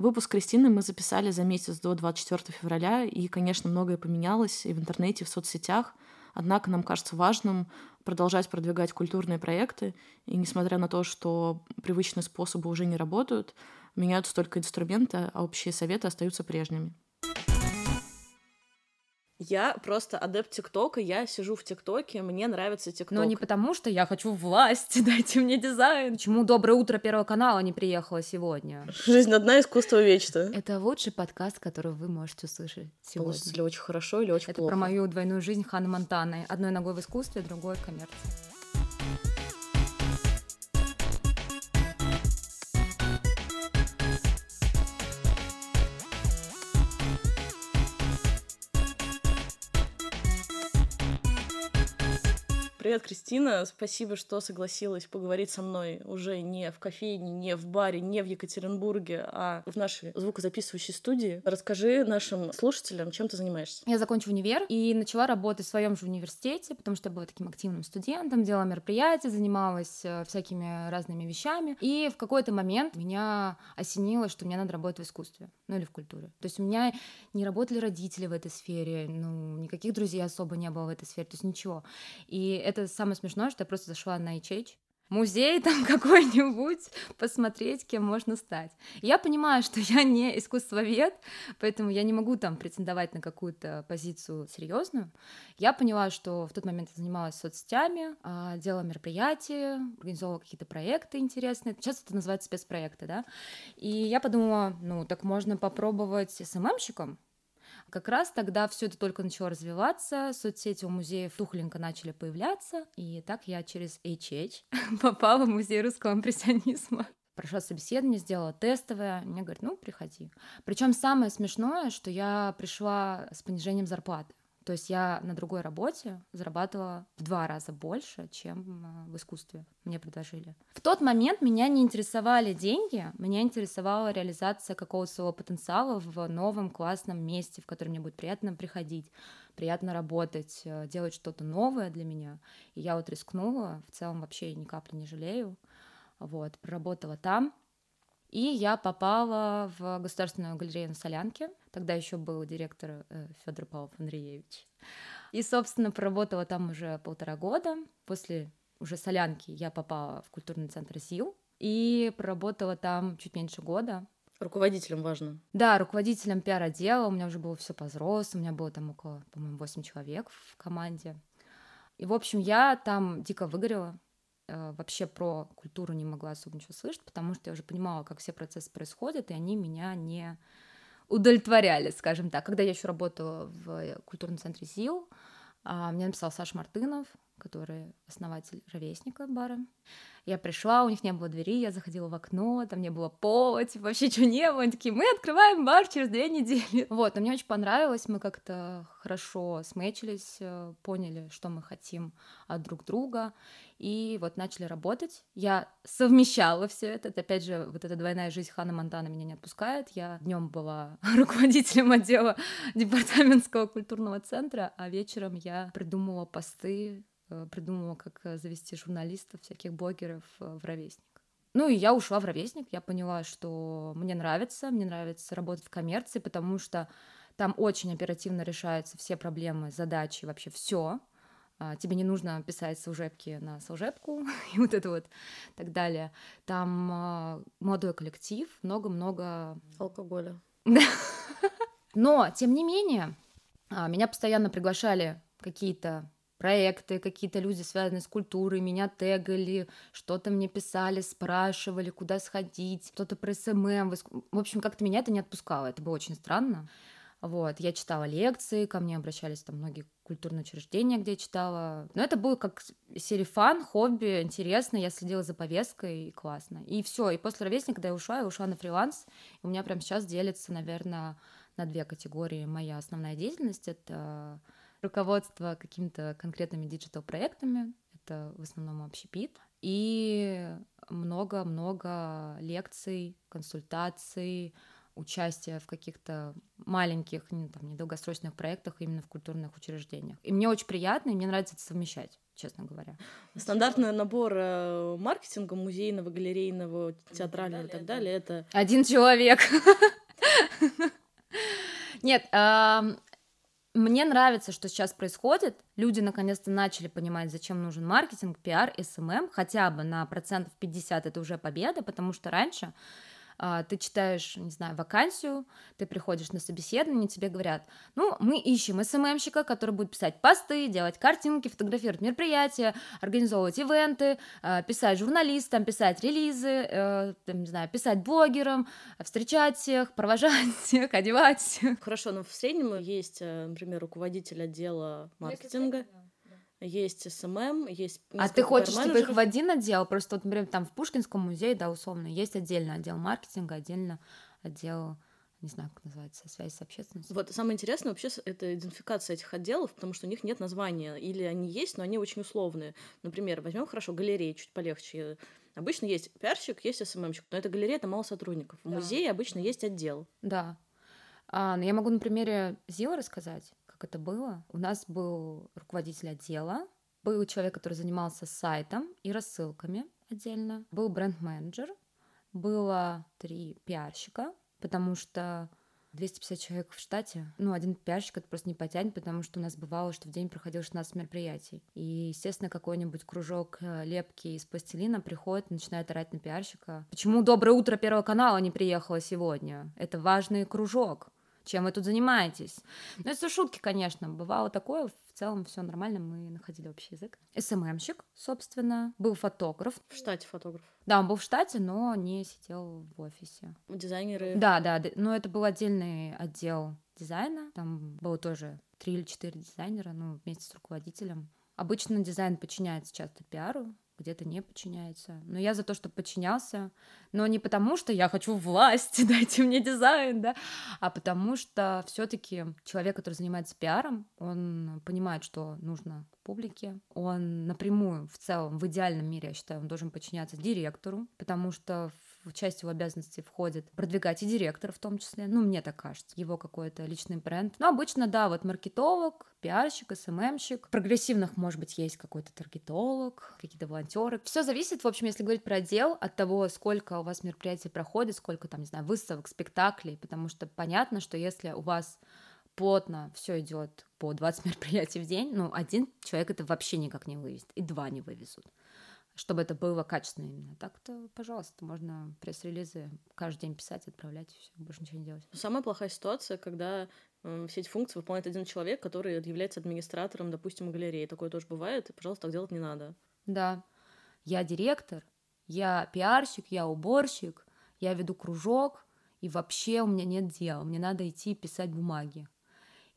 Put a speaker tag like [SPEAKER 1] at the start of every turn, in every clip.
[SPEAKER 1] Выпуск Кристины мы записали за месяц до 24 февраля, и, конечно, многое поменялось и в интернете, и в соцсетях. Однако нам кажется важным продолжать продвигать культурные проекты, и несмотря на то, что привычные способы уже не работают, меняются только инструменты, а общие советы остаются прежними.
[SPEAKER 2] Я просто адепт ТикТока, я сижу в ТикТоке, мне нравится ТикТок.
[SPEAKER 3] Но не потому, что я хочу власть, дайте мне дизайн. Почему «Доброе утро» Первого канала не приехала сегодня?
[SPEAKER 2] Жизнь одна, искусство вечно.
[SPEAKER 3] Это лучший подкаст, который вы можете услышать сегодня.
[SPEAKER 2] Получится ли очень хорошо или очень
[SPEAKER 3] Это
[SPEAKER 2] плохо?
[SPEAKER 3] про мою двойную жизнь Ханны Монтаны. Одной ногой в искусстве, другой в коммерции.
[SPEAKER 2] Привет, Кристина. Спасибо, что согласилась поговорить со мной уже не в кофейне, не в баре, не в Екатеринбурге, а в нашей звукозаписывающей студии. Расскажи нашим слушателям, чем ты занимаешься.
[SPEAKER 3] Я закончила универ и начала работать в своем же университете, потому что я была таким активным студентом, делала мероприятия, занималась э, всякими разными вещами. И в какой-то момент меня осенило, что мне надо работать в искусстве, ну или в культуре. То есть у меня не работали родители в этой сфере, ну, никаких друзей особо не было в этой сфере, то есть ничего. И это самое смешное, что я просто зашла на HH, музей там какой-нибудь, посмотреть, кем можно стать. Я понимаю, что я не искусствовед, поэтому я не могу там претендовать на какую-то позицию серьезную. Я поняла, что в тот момент я занималась соцсетями, а, делала мероприятия, организовывала какие-то проекты интересные. Сейчас это называется спецпроекты, да. И я подумала, ну, так можно попробовать СММщиком, как раз тогда все это только начало развиваться, соцсети у музеев тухленько начали появляться, и так я через HH попала в музей русского импрессионизма. Прошла собеседование, сделала тестовое, мне говорят, ну, приходи. Причем самое смешное, что я пришла с понижением зарплаты. То есть я на другой работе зарабатывала в два раза больше, чем э, в искусстве мне предложили. В тот момент меня не интересовали деньги, меня интересовала реализация какого-то своего потенциала в новом классном месте, в которое мне будет приятно приходить, приятно работать, э, делать что-то новое для меня. И я вот рискнула, в целом вообще ни капли не жалею. Вот, проработала там, и я попала в Государственную галерею на Солянке. Тогда еще был директор э, Федор Павлов Андреевич. И, собственно, проработала там уже полтора года. После уже Солянки я попала в культурный центр СИЛ и проработала там чуть меньше года.
[SPEAKER 2] Руководителем важно.
[SPEAKER 3] Да, руководителем пиар-отдела. У меня уже было все по взрослому. У меня было там около, по-моему, 8 человек в команде. И, в общем, я там дико выгорела. Э, вообще про культуру не могла особо ничего слышать, потому что я уже понимала, как все процессы происходят, и они меня не удовлетворяли, скажем так. Когда я еще работала в культурном центре СИЛ, а, мне написал Саша Мартынов, который основатель ровесника бара. Я пришла, у них не было двери, я заходила в окно, там не было пола, типа вообще ничего не было. Они такие, мы открываем бар через две недели. Вот, но мне очень понравилось, мы как-то хорошо смечились, э, поняли, что мы хотим от друг друга, и вот начали работать. Я совмещала все это. это. Опять же, вот эта двойная жизнь Хана Монтана меня не отпускает. Я днем была руководителем отдела департаментского культурного центра, а вечером я придумывала посты придумала, как э, завести журналистов, всяких блогеров э, в ровесник. Ну и я ушла в ровесник, я поняла, что мне нравится, мне нравится работать в коммерции, потому что там очень оперативно решаются все проблемы, задачи, вообще все. А, тебе не нужно писать служебки на служебку и вот это вот так далее. Там молодой коллектив, много-много...
[SPEAKER 2] Алкоголя.
[SPEAKER 3] Но, тем не менее, а, меня постоянно приглашали какие-то проекты, какие-то люди, связанные с культурой, меня тегали, что-то мне писали, спрашивали, куда сходить, что-то про SMM. В общем, как-то меня это не отпускало, это было очень странно. Вот, я читала лекции, ко мне обращались там многие культурные учреждения, где я читала. Но это было как серия фан, хобби, интересно, я следила за повесткой, и классно. И все, и после ровесника, когда я ушла, я ушла на фриланс, и у меня прямо сейчас делится, наверное, на две категории. Моя основная деятельность — это руководство какими-то конкретными диджитал-проектами, это в основном общепит, и много-много лекций, консультаций, участие в каких-то маленьких, ну, там, недолгосрочных проектах именно в культурных учреждениях. И мне очень приятно, и мне нравится это совмещать честно говоря.
[SPEAKER 2] Стандартный набор э, маркетинга музейного, галерейного, театрального и так далее, это...
[SPEAKER 3] Один человек. Нет, мне нравится, что сейчас происходит. Люди наконец-то начали понимать, зачем нужен маркетинг, пиар, SMM. Хотя бы на процентов 50 это уже победа, потому что раньше ты читаешь, не знаю, вакансию, ты приходишь на собеседование, тебе говорят, ну, мы ищем SMM щика, который будет писать посты, делать картинки, фотографировать мероприятия, организовывать ивенты, а, писать журналистам, писать релизы, э, там, не знаю, писать блогерам, встречать всех, провожать всех, одевать всех.
[SPEAKER 2] Хорошо, но в среднем есть, э, например, руководитель отдела ну, маркетинга, есть SMM, есть...
[SPEAKER 3] А ты хочешь, типа, их в один отдел? Просто, вот, например, там в Пушкинском музее, да, условно, есть отдельный отдел маркетинга, отдельно отдел не знаю, как называется, связь с общественностью.
[SPEAKER 2] Вот, самое интересное вообще это идентификация этих отделов, потому что у них нет названия, или они есть, но они очень условные. Например, возьмем хорошо галереи, чуть полегче. Обычно есть пиарщик, есть СММщик, но это галерея, это мало сотрудников. В да. музее обычно есть отдел.
[SPEAKER 3] Да. А, но я могу на примере ЗИЛа рассказать как это было. У нас был руководитель отдела, был человек, который занимался сайтом и рассылками отдельно, был бренд-менеджер, было три пиарщика, потому что 250 человек в штате, ну, один пиарщик это просто не потянет, потому что у нас бывало, что в день проходило 16 мероприятий. И, естественно, какой-нибудь кружок э, лепки из пластилина приходит, начинает орать на пиарщика. Почему «Доброе утро» Первого канала не приехала сегодня? Это важный кружок чем вы тут занимаетесь. Ну, это шутки, конечно, бывало такое, в целом все нормально, мы находили общий язык. СММщик, собственно, был фотограф.
[SPEAKER 2] В штате фотограф.
[SPEAKER 3] Да, он был в штате, но не сидел в офисе.
[SPEAKER 2] Дизайнеры.
[SPEAKER 3] Да, да, но это был отдельный отдел дизайна, там было тоже три или четыре дизайнера, ну, вместе с руководителем. Обычно дизайн подчиняется часто пиару, где-то не подчиняется. Но я за то, чтобы подчинялся, но не потому, что я хочу власть, дайте мне дизайн, да, а потому что все-таки человек, который занимается пиаром, он понимает, что нужно публике, он напрямую в целом, в идеальном мире, я считаю, он должен подчиняться директору, потому что в часть его обязанностей входит продвигать и директора в том числе, ну, мне так кажется, его какой-то личный бренд. Но обычно, да, вот маркетолог, пиарщик, СММщик. прогрессивных, может быть, есть какой-то таргетолог, какие-то волонтеры. Все зависит, в общем, если говорить про отдел, от того, сколько у вас мероприятий проходит, сколько там, не знаю, выставок, спектаклей, потому что понятно, что если у вас плотно все идет по 20 мероприятий в день, ну, один человек это вообще никак не вывезет, и два не вывезут чтобы это было качественно именно. Так-то, пожалуйста, можно пресс-релизы каждый день писать, отправлять, и все, больше ничего не делать.
[SPEAKER 2] Самая плохая ситуация, когда э, все эти функции выполняет один человек, который является администратором, допустим, галереи. Такое тоже бывает, и, пожалуйста, так делать не надо.
[SPEAKER 3] Да. Я директор, я пиарщик, я уборщик, я веду кружок, и вообще у меня нет дела, мне надо идти писать бумаги.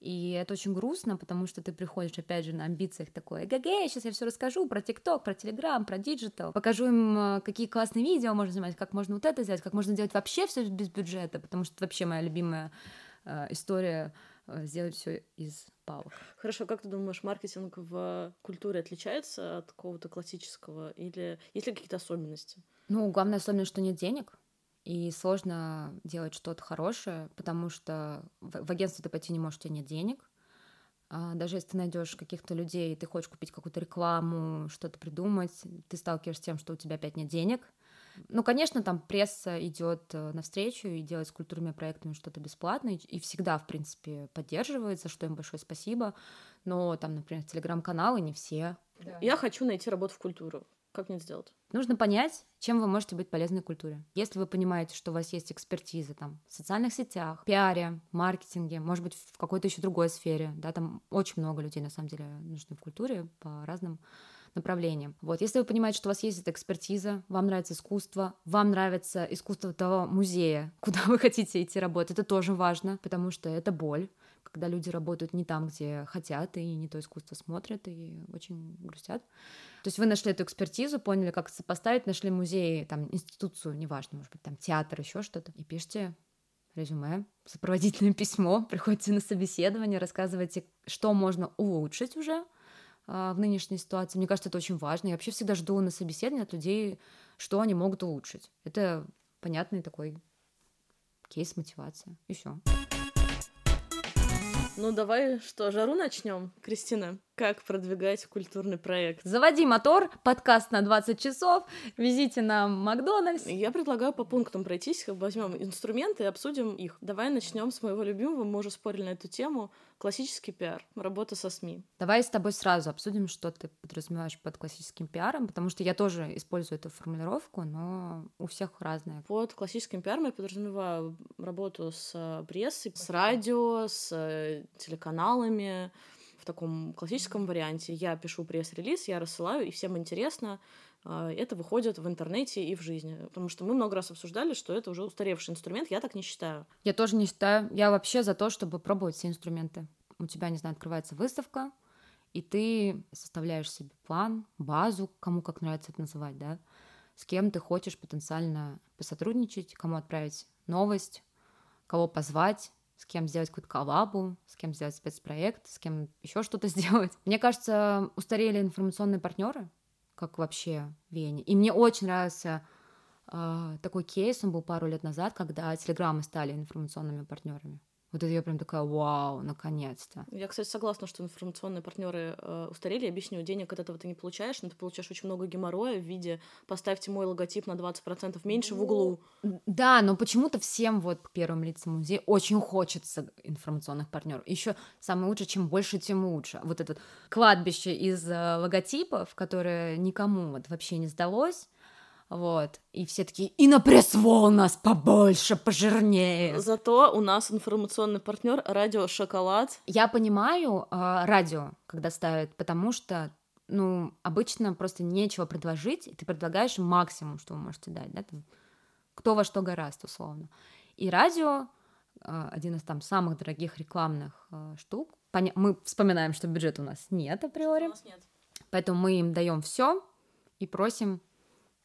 [SPEAKER 3] И это очень грустно, потому что ты приходишь, опять же, на амбициях такой, эгг, сейчас я все расскажу про TikTok, про Телеграм, про digital, покажу им, э, какие классные видео можно снимать, как можно вот это сделать, как можно делать вообще все без бюджета, потому что это вообще моя любимая э, история э, сделать все из палок.
[SPEAKER 2] Хорошо, как ты думаешь, маркетинг в культуре отличается от какого-то классического или есть ли какие-то особенности?
[SPEAKER 3] Ну, главная особенность, что нет денег, и сложно делать что-то хорошее, потому что в, в агентство ты пойти не можешь, у тебя нет денег. А даже если ты найдешь каких-то людей, ты хочешь купить какую-то рекламу, что-то придумать, ты сталкиваешься с тем, что у тебя опять нет денег. Ну, конечно, там пресса идет э, навстречу и делает с культурными проектами что-то бесплатное, и всегда, в принципе, поддерживается, что им большое спасибо. Но там, например, телеграм-каналы не все.
[SPEAKER 2] Да. Я хочу найти работу в культуру. Как мне сделать?
[SPEAKER 3] Нужно понять, чем вы можете быть полезны культуре. Если вы понимаете, что у вас есть экспертиза там, в социальных сетях, пиаре, маркетинге, может быть, в какой-то еще другой сфере, да, там очень много людей, на самом деле, нужны в культуре по разным направлениям. Вот, если вы понимаете, что у вас есть эта экспертиза, вам нравится искусство, вам нравится искусство того музея, куда вы хотите идти работать, это тоже важно, потому что это боль когда люди работают не там, где хотят, и не то искусство смотрят, и очень грустят. То есть вы нашли эту экспертизу, поняли, как сопоставить, нашли музей, там, институцию, неважно, может быть, там, театр, еще что-то, и пишите резюме, сопроводительное письмо, приходите на собеседование, рассказывайте, что можно улучшить уже а, в нынешней ситуации. Мне кажется, это очень важно. Я вообще всегда жду на собеседование от людей, что они могут улучшить. Это понятный такой кейс, мотивация, и все.
[SPEAKER 2] Ну давай что, жару начнем, Кристина? Как продвигать культурный проект?
[SPEAKER 3] Заводи мотор, подкаст на 20 часов, везите на Макдональдс.
[SPEAKER 2] Я предлагаю по пунктам пройтись, возьмем инструменты и обсудим их. Давай начнем с моего любимого, мы уже спорили на эту тему. Классический пиар, работа со СМИ.
[SPEAKER 3] Давай с тобой сразу обсудим, что ты подразумеваешь под классическим пиаром, потому что я тоже использую эту формулировку, но у всех разная.
[SPEAKER 2] Под классическим пиаром я подразумеваю работу с прессой, с радио, с э, телеканалами, в таком классическом варианте. Я пишу пресс-релиз, я рассылаю, и всем интересно. А, это выходит в интернете и в жизни. Потому что мы много раз обсуждали, что это уже устаревший инструмент. Я так не считаю.
[SPEAKER 3] Я тоже не считаю. Я вообще за то, чтобы пробовать все инструменты. У тебя, не знаю, открывается выставка, и ты составляешь себе план, базу, кому как нравится это называть, да, с кем ты хочешь потенциально посотрудничать, кому отправить новость, кого позвать, с кем сделать какую-то коллабу, с кем сделать спецпроект, с кем еще что-то сделать. Мне кажется, устарели информационные партнеры, как вообще веяние. И мне очень нравился э, такой кейс, он был пару лет назад, когда телеграммы стали информационными партнерами. Вот это я прям такая, вау, наконец-то.
[SPEAKER 2] Я, кстати, согласна, что информационные партнеры э, устарели. Я объясню, денег от этого ты не получаешь, но ты получаешь очень много геморроя в виде «поставьте мой логотип на 20% меньше в углу».
[SPEAKER 3] Да, но почему-то всем вот первым лицам музея очень хочется информационных партнеров. Еще самое лучшее, чем больше, тем лучше. Вот этот кладбище из э, логотипов, которое никому вот вообще не сдалось, вот. И все такие, и на пресс-вол нас побольше, пожирнее.
[SPEAKER 2] Зато у нас информационный партнер радио Шоколад.
[SPEAKER 3] Я понимаю э, радио, когда ставят, потому что ну, обычно просто нечего предложить, и ты предлагаешь максимум, что вы можете дать, да, там, кто во что гораст, условно. И радио э, один из там самых дорогих рекламных э, штук. Поня- мы вспоминаем, что бюджета у нас нет априори. У нас нет. Поэтому мы им даем все и просим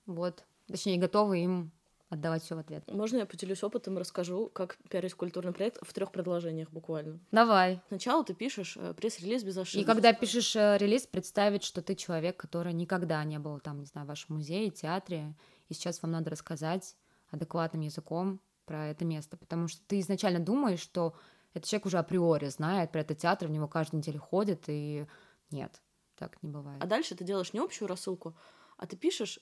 [SPEAKER 3] вот. Точнее, готовы им отдавать все в ответ.
[SPEAKER 2] Можно я поделюсь опытом и расскажу, как пиарить культурный проект в трех предложениях буквально?
[SPEAKER 3] Давай.
[SPEAKER 2] Сначала ты пишешь э, пресс-релиз без ошибок.
[SPEAKER 3] И когда пишешь э, релиз, представить, что ты человек, который никогда не был там, не знаю, в вашем музее, театре, и сейчас вам надо рассказать адекватным языком про это место, потому что ты изначально думаешь, что этот человек уже априори знает про этот театр, в него каждую неделю ходит, и нет, так не бывает.
[SPEAKER 2] А дальше ты делаешь не общую рассылку, а ты пишешь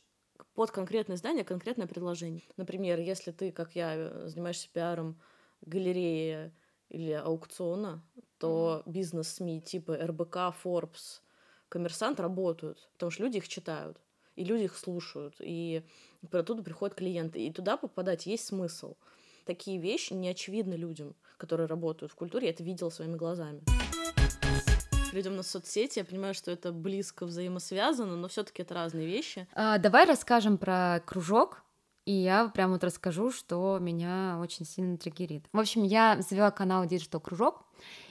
[SPEAKER 2] под конкретное здание конкретное предложение. Например, если ты, как я, э, занимаешься пиаром галереи или аукциона, то mm-hmm. бизнес-СМИ типа РБК, Forbes, Коммерсант работают, потому что люди их читают, и люди их слушают, и оттуда приходят клиенты, и туда попадать есть смысл. Такие вещи не очевидны людям, которые работают в культуре, я это видела своими глазами перейдем на соцсети. Я понимаю, что это близко взаимосвязано, но все-таки это разные вещи.
[SPEAKER 3] А, давай расскажем про кружок. И я прям вот расскажу, что меня очень сильно триггерит. В общем, я завела канал Digital Кружок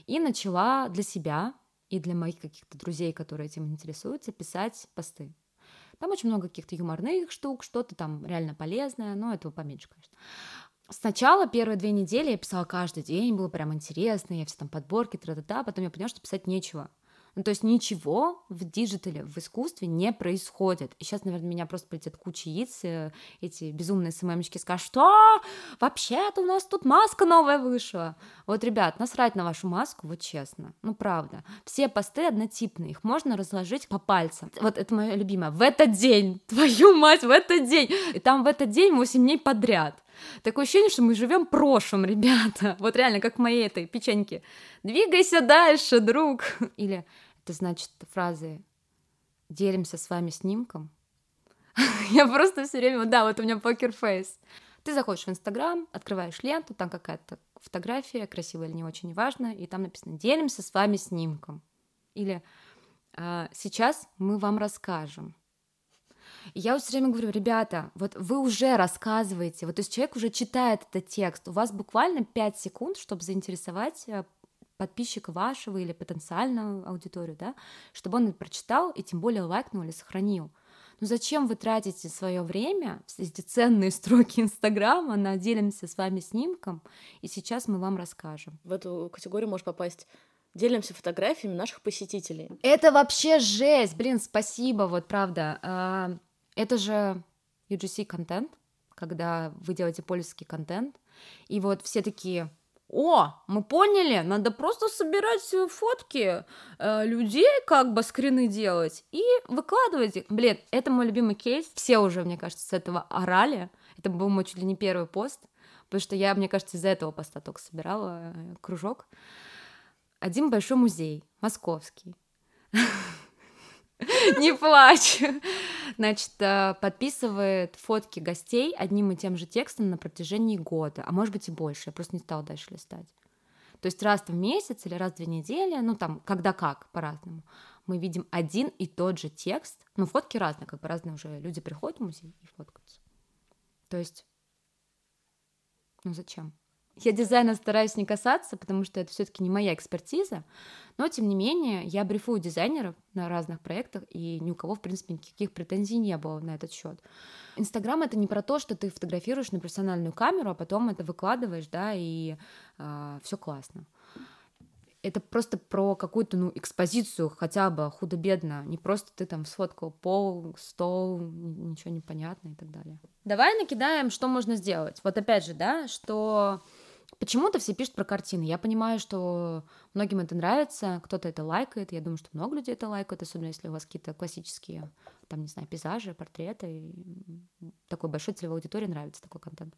[SPEAKER 3] и начала для себя и для моих каких-то друзей, которые этим интересуются, писать посты. Там очень много каких-то юморных штук, что-то там реально полезное, но этого поменьше, конечно. Сначала первые две недели я писала каждый день, было прям интересно, я все там подборки, тра-та-та, потом я поняла, что писать нечего. Ну, то есть ничего в digital е, в искусстве не происходит. И сейчас, наверное, меня просто полетят куча яиц, э, эти безумные СММщики скажут, что вообще-то у нас тут маска новая вышла. Вот, ребят, насрать на вашу маску, вот честно. Ну, правда. Все посты однотипные, их можно разложить по пальцам. Вот это мое любимое. В этот день, твою мать, в этот день. И там в этот день 8 дней подряд. Такое ощущение, что мы живем прошлым, ребята. Вот реально, как в моей этой печеньке. Двигайся дальше, друг. Или это значит фразы «делимся с вами снимком». Я просто все время, да, вот у меня покер-фейс. Ты заходишь в Инстаграм, открываешь ленту, там какая-то фотография, красивая или не очень, важно, и там написано «делимся с вами снимком». Или «А, «сейчас мы вам расскажем». И я все время говорю, ребята, вот вы уже рассказываете, вот то есть человек уже читает этот текст, у вас буквально 5 секунд, чтобы заинтересовать э, подписчика вашего или потенциальную аудиторию, да, чтобы он прочитал и тем более лайкнул или сохранил. Ну зачем вы тратите свое время, эти ценные строки Инстаграма на делимся с вами снимком, и сейчас мы вам расскажем.
[SPEAKER 2] В эту категорию может попасть делимся фотографиями наших посетителей.
[SPEAKER 3] Это вообще жесть, блин, спасибо, вот правда. Это же UGC контент, когда вы делаете пользовательский контент, и вот все такие, о, мы поняли, надо просто собирать фотки э, людей, как бы скрины делать и выкладывать. Блин, это мой любимый кейс. Все уже, мне кажется, с этого орали. Это был мой чуть ли не первый пост, потому что я, мне кажется, из-за этого поста только собирала э, кружок. Один большой музей, московский. Не плачь. Значит, э, подписывает фотки гостей одним и тем же текстом на протяжении года, а может быть и больше. Я просто не стала дальше листать. То есть раз в месяц или раз в две недели, ну там, когда как, по-разному, мы видим один и тот же текст. Ну, фотки разные, как бы разные уже люди приходят в музей и фоткаются. То есть, ну зачем? Я дизайна стараюсь не касаться, потому что это все-таки не моя экспертиза, но тем не менее я брифую дизайнеров на разных проектах, и ни у кого, в принципе, никаких претензий не было на этот счет. Инстаграм это не про то, что ты фотографируешь на профессиональную камеру, а потом это выкладываешь, да, и э, а, все классно это просто про какую-то, ну, экспозицию хотя бы худо-бедно, не просто ты там сфоткал пол, стол, ничего не понятно и так далее. Давай накидаем, что можно сделать. Вот опять же, да, что Почему-то все пишут про картины. Я понимаю, что многим это нравится, кто-то это лайкает. Я думаю, что много людей это лайкают, особенно если у вас какие-то классические, там, не знаю, пейзажи, портреты. Такой большой целевой аудитории нравится такой контент.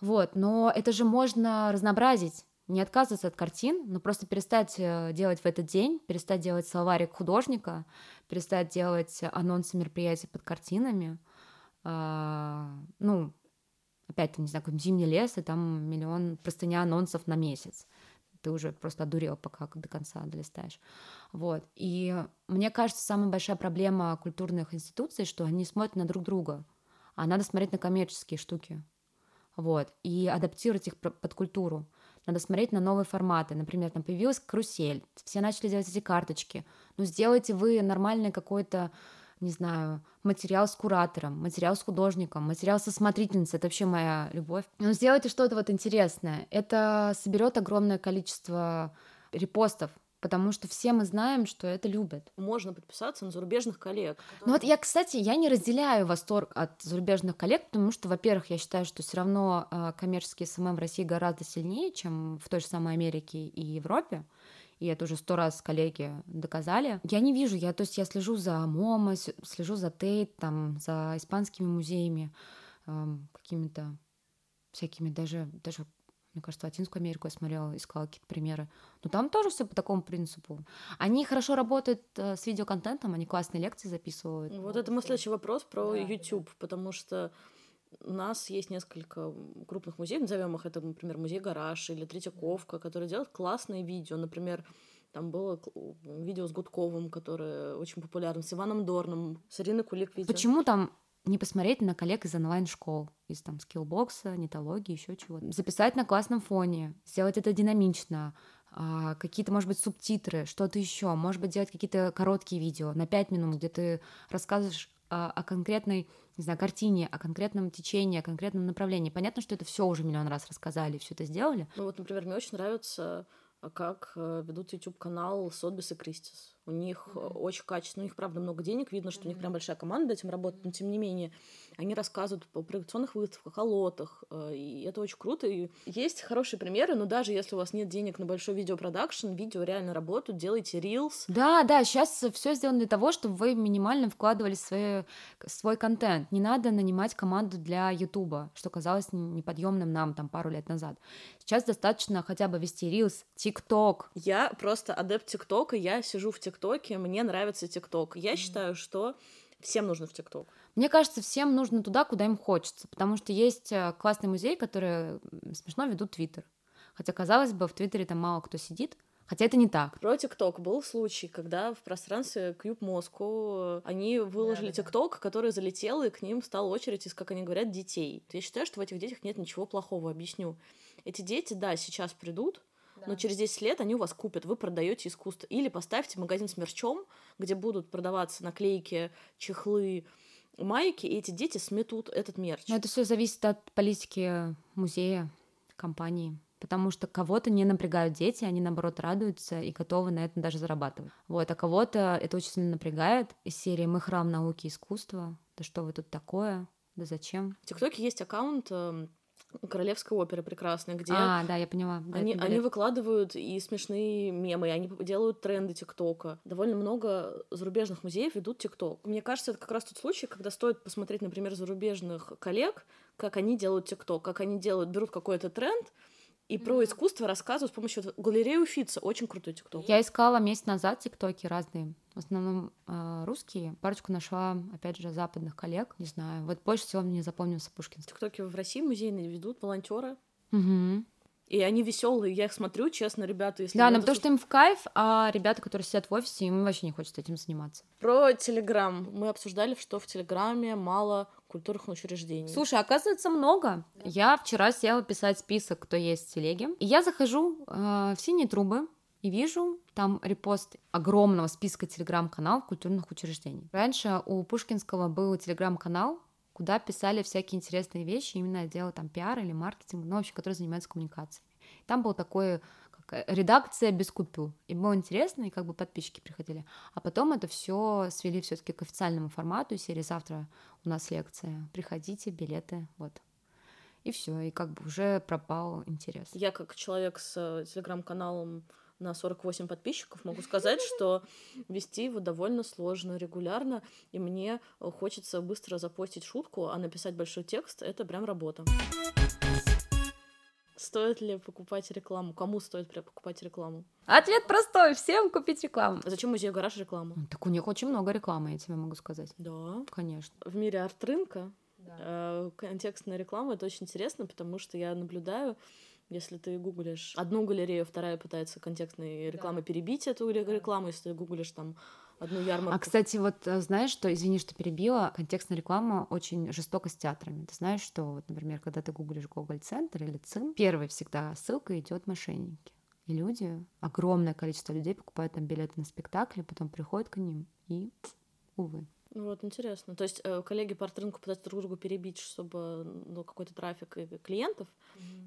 [SPEAKER 3] Вот, но это же можно разнообразить не отказываться от картин, но просто перестать э, делать в этот день, перестать делать словарик художника, перестать делать анонсы мероприятий под картинами. А, ну, опять, не знаю, как зимний лес, и там миллион простыня анонсов на месяц. Ты уже просто одурел, пока до конца долистаешь. Вот. И мне кажется, самая большая проблема культурных институций, что они смотрят на друг друга, а надо смотреть на коммерческие штуки. Вот. И адаптировать их под культуру надо смотреть на новые форматы. Например, там появилась карусель, все начали делать эти карточки. Ну, сделайте вы нормальный какой-то не знаю, материал с куратором, материал с художником, материал со смотрительницей, это вообще моя любовь. Ну, сделайте что-то вот интересное. Это соберет огромное количество репостов, потому что все мы знаем, что это любят.
[SPEAKER 2] Можно подписаться на зарубежных коллег.
[SPEAKER 3] Которые... Ну вот я, кстати, я не разделяю восторг от зарубежных коллег, потому что, во-первых, я считаю, что все равно э, коммерческий SMM в России гораздо сильнее, чем в той же самой Америке и Европе. И это уже сто раз коллеги доказали. Я не вижу, я, то есть я слежу за MoMA, слежу за Tate, там, за испанскими музеями, э, какими-то всякими даже, даже мне кажется, Латинскую Америку я смотрела, искала какие-то примеры. Но там тоже все по такому принципу. Они хорошо работают э, с видеоконтентом, они классные лекции записывают.
[SPEAKER 2] Вот это мой следующий вопрос про да, YouTube, да. потому что у нас есть несколько крупных музеев, назовем их, это, например, музей Гараж или Третьяковка, которые делают классные видео. Например, там было видео с Гудковым, которое очень популярно, с Иваном Дорном, с Ириной Кулик видео.
[SPEAKER 3] Почему там не посмотреть на коллег из онлайн-школ, из там скиллбокса, нетологии, еще чего-то. Записать на классном фоне, сделать это динамично, а, какие-то, может быть, субтитры, что-то еще, может быть, делать какие-то короткие видео на 5 минут, где ты рассказываешь о, о конкретной, не знаю, картине, о конкретном течении, о конкретном направлении. Понятно, что это все уже миллион раз рассказали, все это сделали.
[SPEAKER 2] Ну вот, например, мне очень нравится, а, как э, ведут YouTube канал Сотбис и Кристис. У них mm-hmm. очень качественно, у них, правда, много денег, видно, что mm-hmm. у них прям большая команда этим работает, но тем не менее они рассказывают по проекционных выставках, о лотах, э, и это очень круто. И есть хорошие примеры, но даже если у вас нет денег на большой видеопродакшн, видео реально работают, делайте рилс.
[SPEAKER 3] Да, да, сейчас все сделано для того, чтобы вы минимально вкладывали свой, свой контент. Не надо нанимать команду для Ютуба, что казалось неподъемным нам там пару лет назад. Сейчас достаточно хотя бы вести рилс, ТикТок.
[SPEAKER 2] Я просто адепт ТикТока, я сижу в ТикТоке, мне нравится ТикТок. Я mm-hmm. считаю, что всем нужно в ТикТок.
[SPEAKER 3] Мне кажется, всем нужно туда, куда им хочется, потому что есть э, классный музей, которые смешно ведут Твиттер. Хотя, казалось бы, в Твиттере там мало кто сидит, Хотя это не так.
[SPEAKER 2] Про ТикТок был случай, когда в пространстве Кьюб Москву они выложили ТикТок, да, который залетел, и к ним стала очередь из, как они говорят, детей. Я считаю, что в этих детях нет ничего плохого, объясню. Эти дети, да, сейчас придут, да. но через 10 лет они у вас купят, вы продаете искусство. Или поставьте магазин с мерчом, где будут продаваться наклейки, чехлы, майки, и эти дети сметут этот мерч.
[SPEAKER 3] Но это все зависит от политики музея, компании. Потому что кого-то не напрягают дети, они наоборот радуются и готовы на этом даже зарабатывать. Вот, а кого-то это очень сильно напрягает из серии «Мы храм науки и искусства». Да что вы тут такое? Да зачем?
[SPEAKER 2] В ТикТоке есть аккаунт эм, Королевской оперы прекрасной, где
[SPEAKER 3] А, да, я поняла. Да,
[SPEAKER 2] они, они выкладывают и смешные мемы, и они делают тренды ТикТока. Довольно много зарубежных музеев ведут ТикТок. Мне кажется, это как раз тот случай, когда стоит посмотреть, например, зарубежных коллег, как они делают ТикТок, как они делают, берут какой-то тренд и про искусство рассказывают с помощью вот галереи Уфица. Очень крутой ТикТок.
[SPEAKER 3] Я искала месяц назад тиктоки разные, в основном э, русские. Парочку нашла, опять же, западных коллег. Не знаю. Вот больше всего мне запомнился Пушкинский.
[SPEAKER 2] ТикТоки в России музейные ведут волонтеры.
[SPEAKER 3] Мгм.
[SPEAKER 2] И они веселые, я их смотрю, честно, ребята, если...
[SPEAKER 3] Да, но потому что им в кайф, а ребята, которые сидят в офисе, им вообще не хочется этим заниматься.
[SPEAKER 2] Про Телеграм. Мы обсуждали, что в Телеграме мало культурных учреждений.
[SPEAKER 3] Слушай, оказывается, много. Я вчера села писать список, кто есть в телеге. И я захожу э, в синие трубы и вижу там репост огромного списка телеграм-каналов культурных учреждений. Раньше у Пушкинского был телеграм-канал, куда писали всякие интересные вещи, именно отдела там пиар или маркетинг, ну, вообще, который занимается коммуникацией. Там был такой как, э, редакция без купюр. И было интересно, и как бы подписчики приходили. А потом это все свели все-таки к официальному формату серии «Завтра у нас лекция. Приходите, билеты, вот». И все, и как бы уже пропал интерес.
[SPEAKER 2] Я как человек с э, телеграм-каналом на 48 подписчиков могу сказать, что вести его довольно сложно, регулярно, и мне э, хочется быстро запостить шутку, а написать большой текст — это прям работа. Стоит ли покупать рекламу? Кому стоит прям покупать рекламу?
[SPEAKER 3] Ответ простой, всем купить рекламу.
[SPEAKER 2] Зачем музею гараж рекламу?
[SPEAKER 3] Так у них очень много рекламы, я тебе могу сказать.
[SPEAKER 2] Да.
[SPEAKER 3] Конечно.
[SPEAKER 2] В мире арт-рынка э, контекстная реклама — это очень интересно, потому что я наблюдаю, если ты гуглишь одну галерею, вторая пытается контекстной рекламой перебить эту ре- рекламу, если ты гуглишь там одну ярмарку.
[SPEAKER 3] А, кстати, вот э, знаешь, что, извини, что перебила, контекстная реклама очень жестока с театрами. Ты знаешь, что, вот, например, когда ты гуглишь Гоголь-центр или ЦИМ, первой всегда ссылка идет мошенники. И люди, огромное количество людей покупают там билеты на спектакли, потом приходят к ним и, увы.
[SPEAKER 2] Ну Вот, интересно. То есть э, коллеги по арт-рынку пытаются друг друга перебить, чтобы ну, какой-то трафик и клиентов,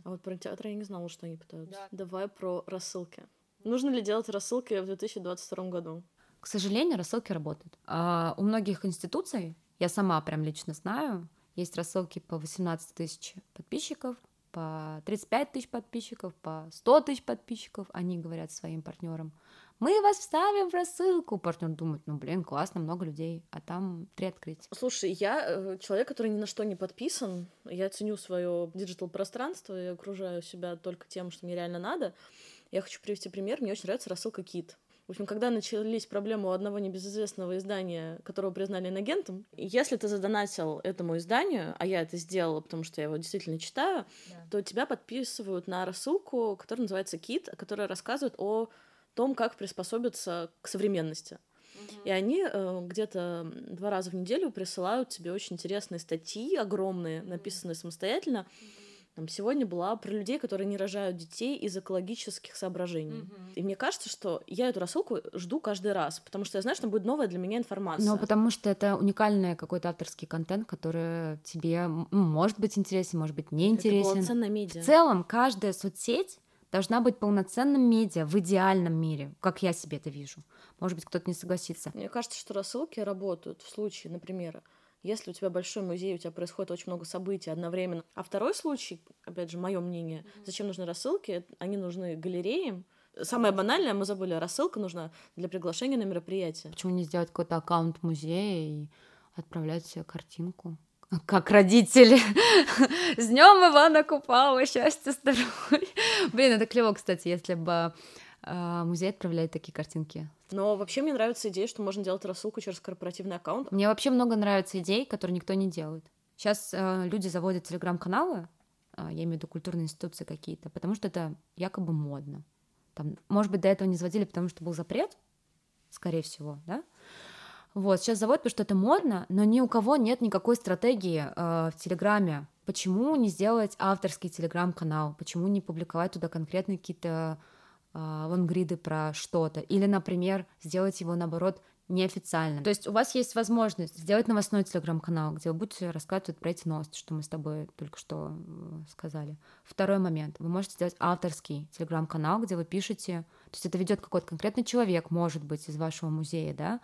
[SPEAKER 2] а вот про театр я не знала, что они пытаются. Давай про рассылки. Нужно ли делать рассылки в 2022 году?
[SPEAKER 3] К сожалению, рассылки работают. А у многих институций, я сама прям лично знаю, есть рассылки по 18 тысяч подписчиков, по 35 тысяч подписчиков, по 100 тысяч подписчиков. Они говорят своим партнерам, мы вас вставим в рассылку. Партнер думает, ну блин, классно, много людей, а там три открытия.
[SPEAKER 2] Слушай, я э, человек, который ни на что не подписан. Я ценю свое digital пространство и окружаю себя только тем, что мне реально надо. Я хочу привести пример. Мне очень нравится рассылка Kit. В общем, когда начались проблемы у одного небезызвестного издания, которого признали инагентом, если ты задонатил этому изданию, а я это сделала, потому что я его действительно читаю, то тебя подписывают на рассылку, которая называется Кит, которая рассказывает о том, как приспособиться к современности. И они э, где-то два раза в неделю присылают тебе очень интересные статьи, огромные, написанные самостоятельно. Там сегодня была про людей, которые не рожают детей из экологических соображений. И мне кажется, что я эту рассылку жду каждый раз, потому что я знаю, что там будет новая для меня информация.
[SPEAKER 3] Ну, потому что это уникальный какой-то авторский контент, который тебе может быть интересен, может быть не
[SPEAKER 2] Это
[SPEAKER 3] интересен.
[SPEAKER 2] полноценная медиа.
[SPEAKER 3] В целом, каждая соцсеть должна быть полноценным медиа в идеальном мире, как я себе это вижу. Может быть, кто-то не согласится.
[SPEAKER 2] Мне кажется, что рассылки работают в случае, например, если у тебя большой музей, у тебя происходит очень много событий одновременно. А второй случай, опять же, мое мнение, зачем нужны рассылки? Они нужны галереям. Самое банальное, мы забыли, рассылка нужна для приглашения на мероприятие.
[SPEAKER 3] Почему не сделать какой-то аккаунт музея и отправлять себе картинку? Как родители. С днем Ивана Купала, счастья, здоровья. Блин, это клево, кстати, если бы э, музей отправляет такие картинки.
[SPEAKER 2] Но вообще мне нравится идея, что можно делать рассылку через корпоративный аккаунт.
[SPEAKER 3] Мне вообще много нравится идей, которые никто не делает. Сейчас э, люди заводят телеграм-каналы, э, я имею в виду культурные институции какие-то, потому что это якобы модно. Там, может быть, до этого не заводили, потому что был запрет, скорее всего, да? Вот, сейчас заводят, потому что это модно, но ни у кого нет никакой стратегии э, в Телеграме. Почему не сделать авторский Телеграм-канал? Почему не публиковать туда конкретные какие-то э, лонгриды про что-то? Или, например, сделать его, наоборот, неофициальным. То есть у вас есть возможность сделать новостной телеграм-канал, где вы будете рассказывать про эти новости, что мы с тобой только что э, сказали. Второй момент. Вы можете сделать авторский телеграм-канал, где вы пишете, то есть это ведет какой-то конкретный человек, может быть, из вашего музея, да,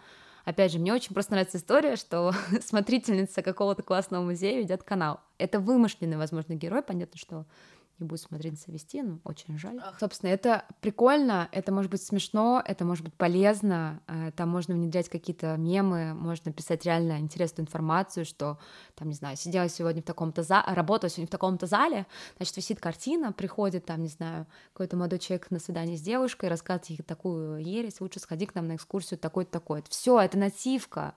[SPEAKER 3] Опять же, мне очень просто нравится история, что смотрительница какого-то классного музея ведет канал. Это вымышленный, возможно, герой, понятно, что не будет смотреться вести, ну, очень жаль. Ах. Собственно, это прикольно, это может быть смешно, это может быть полезно, э, там можно внедрять какие-то мемы, можно писать реально интересную информацию, что, там, не знаю, сидела сегодня в таком-то зале, работала сегодня в таком-то зале, значит, висит картина, приходит, там, не знаю, какой-то молодой человек на свидание с девушкой, рассказывает ей такую ересь, лучше сходи к нам на экскурсию такой-то, такой-то. Все, это нативка.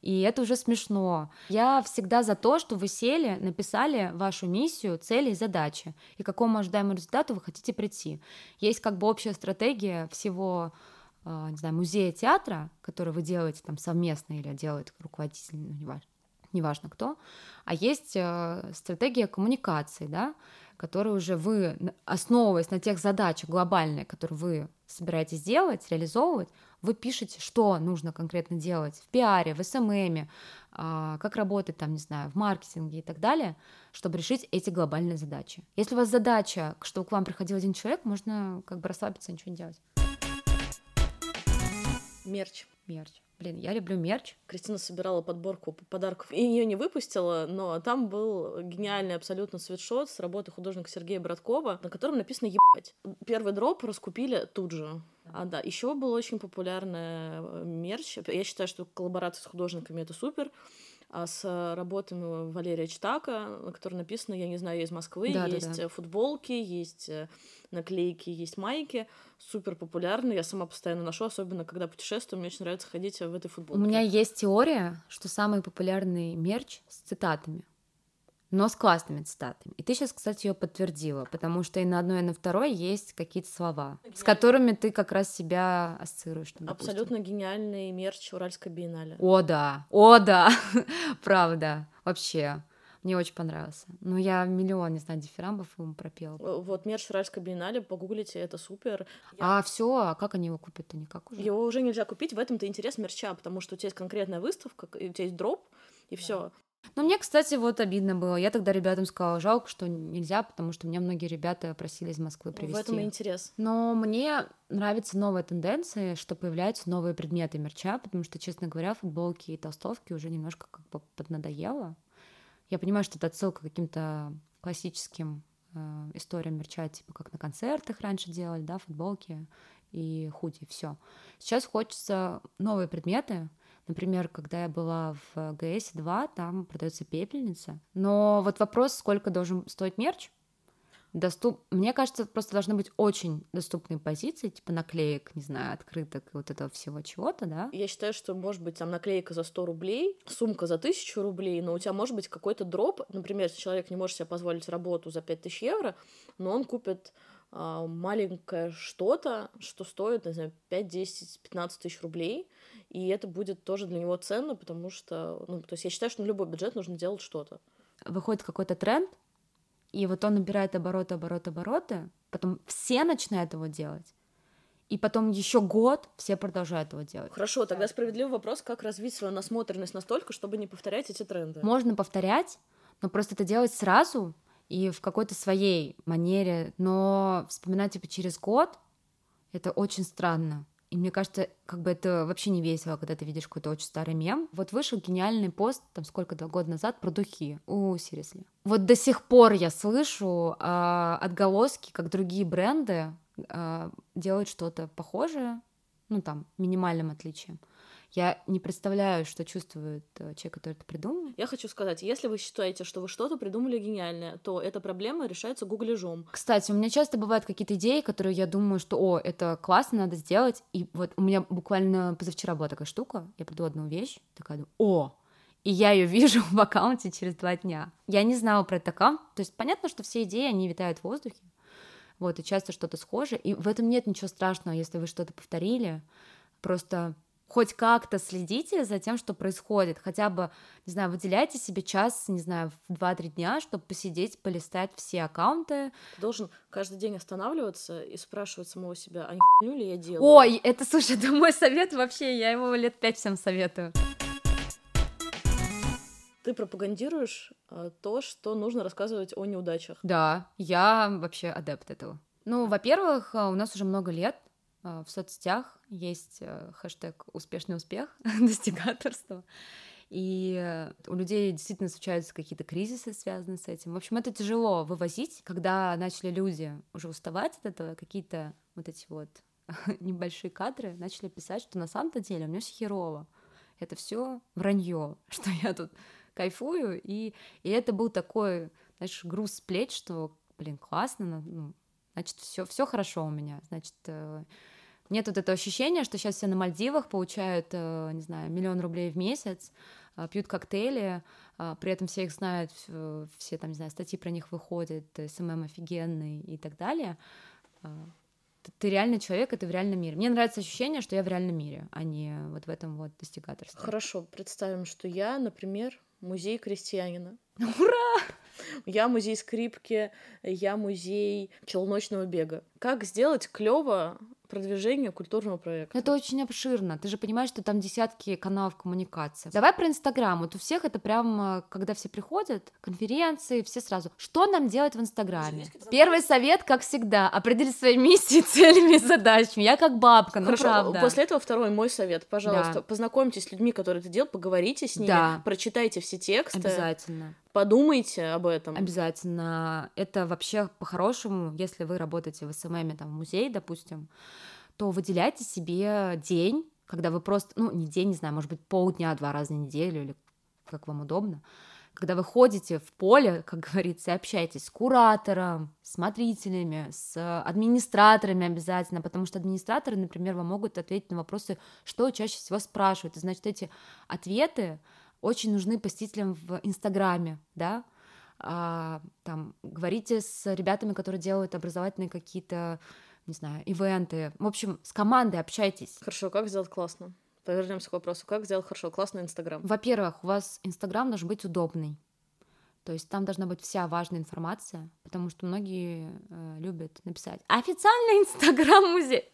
[SPEAKER 3] И это уже смешно. Я всегда за то, что вы сели, написали вашу миссию, цели и задачи, и к какому ожидаемому результату вы хотите прийти. Есть как бы общая стратегия всего а, не знаю, музея театра, который вы делаете там совместно или делает руководитель, ну, неважно, неважно кто, а есть э, стратегия коммуникации, да, которую уже вы, основываясь на тех задачах глобальных, которые вы собираетесь делать, реализовывать, вы пишете, что нужно конкретно делать в пиаре, в СММе, а, как работать там, не знаю, в маркетинге и так далее, чтобы решить эти глобальные задачи. Если у вас задача, чтобы к вам приходил один человек, можно как бы расслабиться и ничего не делать.
[SPEAKER 2] Мерч.
[SPEAKER 3] Мерч. Блин, я люблю мерч.
[SPEAKER 2] Кристина собирала подборку подарков и ее не выпустила, но там был гениальный абсолютно свитшот с работы художника Сергея Браткова, на котором написано «ебать». Первый дроп раскупили тут же. А, да, еще был очень популярный э, мерч. Я считаю, что коллаборация с художниками это супер. А с работами Валерия Читака, на которой написано, я не знаю, я из Москвы, да, есть да, да. футболки, есть э, наклейки, есть майки, супер популярны, я сама постоянно ношу, особенно когда путешествую, мне очень нравится ходить в этой футболке.
[SPEAKER 3] У меня есть теория, что самый популярный мерч с цитатами но с классными цитатами. И ты сейчас, кстати, ее подтвердила, потому что и на одной, и на второй есть какие-то слова, Гениально. с которыми ты как раз себя ассоциируешь. Там,
[SPEAKER 2] Абсолютно гениальный мерч Уральской биеннале.
[SPEAKER 3] О, да, о, да, правда, вообще. Мне очень понравился. Ну, я миллион, не знаю, дифирамбов ему пропела.
[SPEAKER 2] Вот мерч Уральской биеннале, погуглите, это супер.
[SPEAKER 3] Я... А все, а как они его купят-то? Никак уже?
[SPEAKER 2] Его уже нельзя купить, в этом-то интерес мерча, потому что у тебя есть конкретная выставка, у тебя есть дроп, и да. все.
[SPEAKER 3] Но мне, кстати, вот обидно было. Я тогда ребятам сказала, жалко, что нельзя, потому что меня многие ребята просили из Москвы привезти. В
[SPEAKER 2] этом и интерес.
[SPEAKER 3] Но мне нравятся новые тенденции, что появляются новые предметы мерча, потому что, честно говоря, футболки и толстовки уже немножко как бы поднадоело. Я понимаю, что это отсылка к каким-то классическим э, историям мерча, типа как на концертах раньше делали, да, футболки и худи, все. Сейчас хочется новые предметы, Например, когда я была в ГС-2, там продается пепельница. Но вот вопрос, сколько должен стоить мерч, доступ... Мне кажется, просто должны быть очень доступные позиции, типа наклеек, не знаю, открыток и вот этого всего чего-то, да?
[SPEAKER 2] Я считаю, что может быть там наклейка за 100 рублей, сумка за 1000 рублей, но у тебя может быть какой-то дроп. Например, если человек не может себе позволить работу за 5000 евро, но он купит а, маленькое что-то, что стоит, не знаю, 5, 10, 15 тысяч рублей, и это будет тоже для него ценно, потому что, ну, то есть я считаю, что на любой бюджет нужно делать что-то.
[SPEAKER 3] Выходит какой-то тренд, и вот он набирает обороты, обороты, обороты, потом все начинают его делать, и потом еще год все продолжают его делать.
[SPEAKER 2] Хорошо, тогда справедливый вопрос, как развить свою насмотренность настолько, чтобы не повторять эти тренды.
[SPEAKER 3] Можно повторять, но просто это делать сразу и в какой-то своей манере, но вспоминать типа через год это очень странно. И мне кажется, как бы это вообще не весело, когда ты видишь какой-то очень старый мем. Вот вышел гениальный пост, там сколько, два года назад, про духи. У, серьезно. Вот до сих пор я слышу э, отголоски, как другие бренды э, делают что-то похожее, ну там, минимальным отличием. Я не представляю, что чувствует э, человек, который это придумал.
[SPEAKER 2] Я хочу сказать, если вы считаете, что вы что-то придумали гениальное, то эта проблема решается гуглежом.
[SPEAKER 3] Кстати, у меня часто бывают какие-то идеи, которые я думаю, что, о, это классно, надо сделать. И вот у меня буквально позавчера была такая штука, я приду одну вещь, такая, о, и я ее вижу в аккаунте через два дня. Я не знала про этот аккаунт. То есть понятно, что все идеи, они витают в воздухе. Вот, и часто что-то схоже. И в этом нет ничего страшного, если вы что-то повторили. Просто хоть как-то следите за тем, что происходит. Хотя бы, не знаю, выделяйте себе час, не знаю, в 2-3 дня, чтобы посидеть, полистать все аккаунты.
[SPEAKER 2] Ты должен каждый день останавливаться и спрашивать самого себя, а не хуйню ли я делаю?
[SPEAKER 3] Ой, это, слушай, это мой совет вообще, я его лет пять всем советую.
[SPEAKER 2] Ты пропагандируешь э, то, что нужно рассказывать о неудачах.
[SPEAKER 3] Да, я вообще адепт этого. Ну, во-первых, э, у нас уже много лет в соцсетях есть хэштег «Успешный успех», достигаторство. И у людей действительно случаются какие-то кризисы, связанные с этим. В общем, это тяжело вывозить, когда начали люди уже уставать от этого, какие-то вот эти вот небольшие кадры начали писать, что на самом-то деле у меня все херово. Это все вранье, что я тут кайфую. И, и это был такой, знаешь, груз с плеч, что, блин, классно, ну, значит, все, все хорошо у меня. Значит, э, нет вот этого ощущения, что сейчас все на Мальдивах получают, э, не знаю, миллион рублей в месяц, а, пьют коктейли, при этом все их знают, все там, не знаю, статьи про них выходят, SMM офигенный и так далее. Ты реальный человек, это в реальном мире. Мне нравится ощущение, что я в реальном мире, а не вот в этом вот достигаторстве.
[SPEAKER 2] Хорошо, представим, что я, например, музей крестьянина.
[SPEAKER 3] Ура!
[SPEAKER 2] Я музей скрипки, я музей челночного бега. Как сделать клево продвижению культурного проекта.
[SPEAKER 3] Это очень обширно. Ты же понимаешь, что там десятки каналов коммуникации. Давай про Инстаграм. Вот у всех это прям, э, когда все приходят, конференции, все сразу. Что нам делать в Инстаграме? Первый совет, как всегда, определить свои миссии, целями и задачами. Я как бабка, ну Хорошо, правда.
[SPEAKER 2] После этого второй мой совет. Пожалуйста, да. познакомьтесь с людьми, которые это делают, поговорите с ними, да. прочитайте все тексты.
[SPEAKER 3] Обязательно
[SPEAKER 2] подумайте об этом.
[SPEAKER 3] Обязательно. Это вообще по-хорошему, если вы работаете в SMM, там, в музее, допустим, то выделяйте себе день, когда вы просто, ну, не день, не знаю, может быть, полдня, два раза в неделю, или как вам удобно, когда вы ходите в поле, как говорится, общаетесь с куратором, смотрителями, с администраторами обязательно, потому что администраторы, например, вам могут ответить на вопросы, что чаще всего спрашивают. И значит, эти ответы очень нужны посетителям в Инстаграме, да, а, там, говорите с ребятами, которые делают образовательные какие-то, не знаю, ивенты, в общем, с командой общайтесь.
[SPEAKER 2] Хорошо, как сделать классно? Повернемся к вопросу, как сделать хорошо, классный Инстаграм?
[SPEAKER 3] Во-первых, у вас Инстаграм должен быть удобный, то есть там должна быть вся важная информация, потому что многие э, любят написать официальный Инстаграм музей.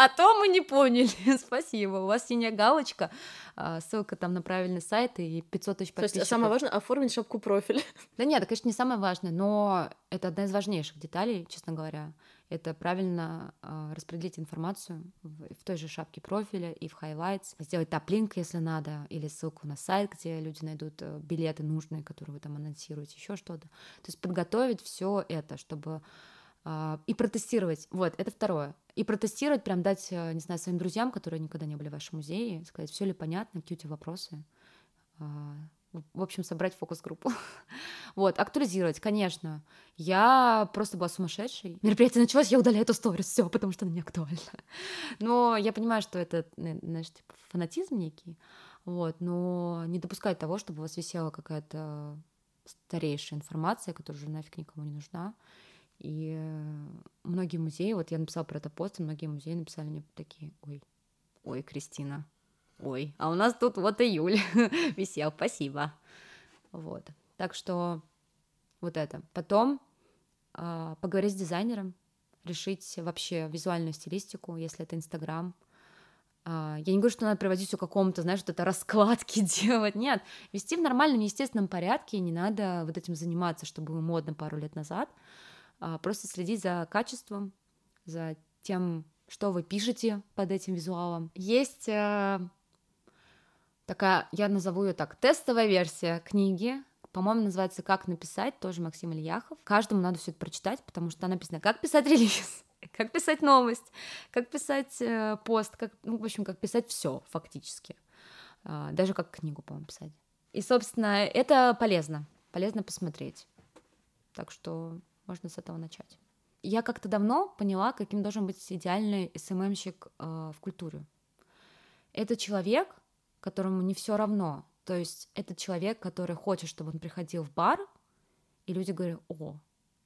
[SPEAKER 3] А то мы не поняли. Спасибо. У вас синяя галочка, а, ссылка там на правильный сайт и 500 тысяч подписчиков. То есть
[SPEAKER 2] самое важное — оформить шапку профиля.
[SPEAKER 3] Да нет, это, конечно, не самое важное, но это одна из важнейших деталей, честно говоря. Это правильно э, распределить информацию в, в той же шапке профиля и в highlights, сделать топ-линк, если надо, или ссылку на сайт, где люди найдут э, билеты нужные, которые вы там анонсируете, еще что-то. То есть подготовить все это, чтобы э, и протестировать. Вот, это второе и протестировать, прям дать, э, не знаю, своим друзьям, которые никогда не были в вашем музее, сказать, все ли понятно, какие у тебя вопросы. В общем, собрать фокус-группу. вот, актуализировать, конечно. Я просто была сумасшедшей. Мероприятие началось, я удаляю эту сторис, все, потому что она не актуальна. но я понимаю, что это, знаешь, типа фанатизм некий, вот, но не допускать того, чтобы у вас висела какая-то старейшая информация, которая уже нафиг никому не нужна, и э, многие музеи, вот я написала про это пост, и многие музеи написали мне такие, ой, ой, Кристина, ой, а у нас тут вот июль висел, спасибо. Вот, так что вот это. Потом э, поговорить с дизайнером, решить вообще визуальную стилистику, если это Инстаграм. Э, я не говорю, что надо приводить к какому-то, знаешь, вот это раскладки делать. Нет, вести в нормальном, естественном порядке, не надо вот этим заниматься, что было модно пару лет назад. А, просто следить за качеством, за тем, что вы пишете под этим визуалом. Есть э, такая, я назову ее так, тестовая версия книги, по-моему, называется «Как написать», тоже Максим Ильяхов. Каждому надо все это прочитать, потому что там написано «Как писать релиз», «Как писать новость», «Как писать э, пост», как, ну, в общем, как писать все фактически. Э, даже как книгу, по-моему, писать. И, собственно, это полезно, полезно посмотреть. Так что можно с этого начать. Я как-то давно поняла, каким должен быть идеальный СММщик э, в культуре. Это человек, которому не все равно. То есть это человек, который хочет, чтобы он приходил в бар, и люди говорят, о,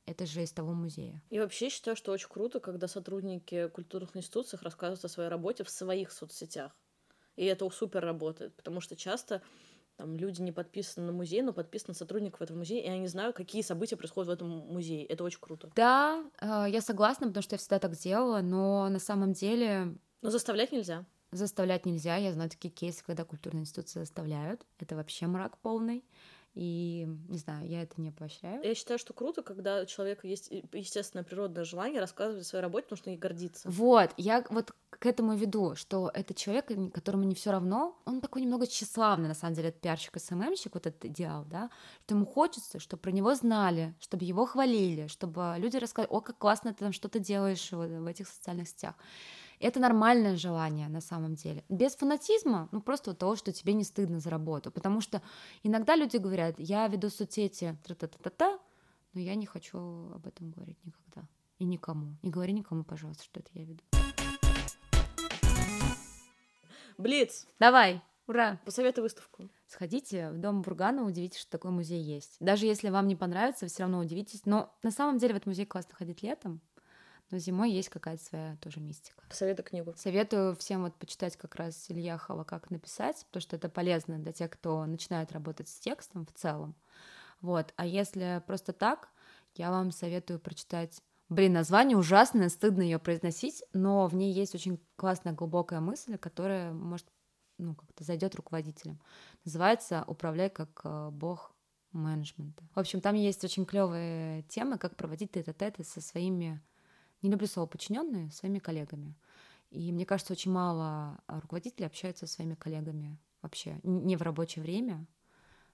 [SPEAKER 3] это же из того музея.
[SPEAKER 2] И вообще считаю, что очень круто, когда сотрудники культурных институций рассказывают о своей работе в своих соцсетях. И это супер работает, потому что часто там люди не подписаны на музей, но подписаны на сотрудников этого музея, и они знают, какие события происходят в этом музее. Это очень круто.
[SPEAKER 3] Да, э, я согласна, потому что я всегда так делала, но на самом деле...
[SPEAKER 2] Но заставлять нельзя.
[SPEAKER 3] Заставлять нельзя. Я знаю такие кейсы, когда культурные институции заставляют. Это вообще мрак полный. И, не знаю, я это не поощряю.
[SPEAKER 2] Я считаю, что круто, когда у человека есть естественное природное желание рассказывать о своей работе, потому что ей гордиться.
[SPEAKER 3] Вот, я вот к этому веду, что это человек, которому не все равно, он такой немного тщеславный, на самом деле, этот пиарщик, СММщик, вот этот идеал, да, что ему хочется, чтобы про него знали, чтобы его хвалили, чтобы люди рассказали, о, как классно ты там что-то делаешь в этих социальных сетях. Это нормальное желание на самом деле. Без фанатизма, ну просто от того, что тебе не стыдно за работу. Потому что иногда люди говорят, я веду соцсети, та-та-та-та, но я не хочу об этом говорить никогда. И никому. Не говори никому, пожалуйста, что это я веду.
[SPEAKER 2] Блиц!
[SPEAKER 3] Давай! Ура!
[SPEAKER 2] Посоветуй выставку.
[SPEAKER 3] Сходите в дом Бургана, удивитесь, что такой музей есть. Даже если вам не понравится, вы все равно удивитесь. Но на самом деле в этот музей классно ходить летом, но зимой есть какая-то своя тоже мистика.
[SPEAKER 2] Советую книгу.
[SPEAKER 3] Советую всем вот почитать как раз Илья Хова «Как написать», потому что это полезно для тех, кто начинает работать с текстом в целом. Вот. А если просто так, я вам советую прочитать Блин, название ужасное, стыдно ее произносить, но в ней есть очень классная глубокая мысль, которая может ну, как-то зайдет руководителям. Называется «Управляй как э, бог менеджмента». В общем, там есть очень клевые темы, как проводить тет-а-теты со своими не люблю слово подчиненные, своими коллегами. И мне кажется, очень мало руководителей общаются со своими коллегами вообще не в рабочее время.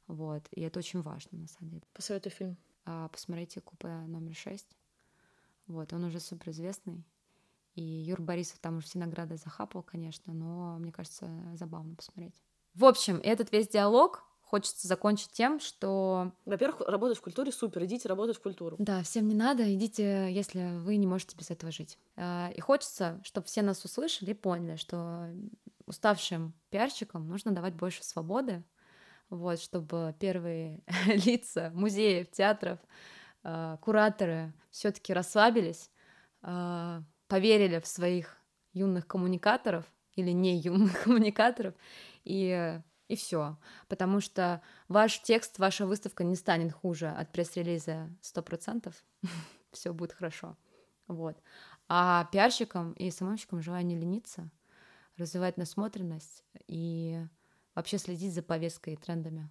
[SPEAKER 3] Вот. И это очень важно, на самом деле.
[SPEAKER 2] Посоветуй фильм.
[SPEAKER 3] А, посмотрите купе номер шесть. Вот, он уже суперизвестный. И Юр Борисов там уже все награды захапал, конечно, но мне кажется, забавно посмотреть. В общем, этот весь диалог хочется закончить тем, что...
[SPEAKER 2] Во-первых, работать в культуре супер, идите работать в культуру.
[SPEAKER 3] Да, всем не надо, идите, если вы не можете без этого жить. А, и хочется, чтобы все нас услышали и поняли, что уставшим пиарщикам нужно давать больше свободы, вот, чтобы первые лица музеев, театров, а, кураторы все-таки расслабились, а, поверили в своих юных коммуникаторов или не юных коммуникаторов и и все. Потому что ваш текст, ваша выставка не станет хуже от пресс-релиза 100%. все будет хорошо. Вот. А пиарщикам и СММщикам желаю не лениться, развивать насмотренность и вообще следить за повесткой и трендами.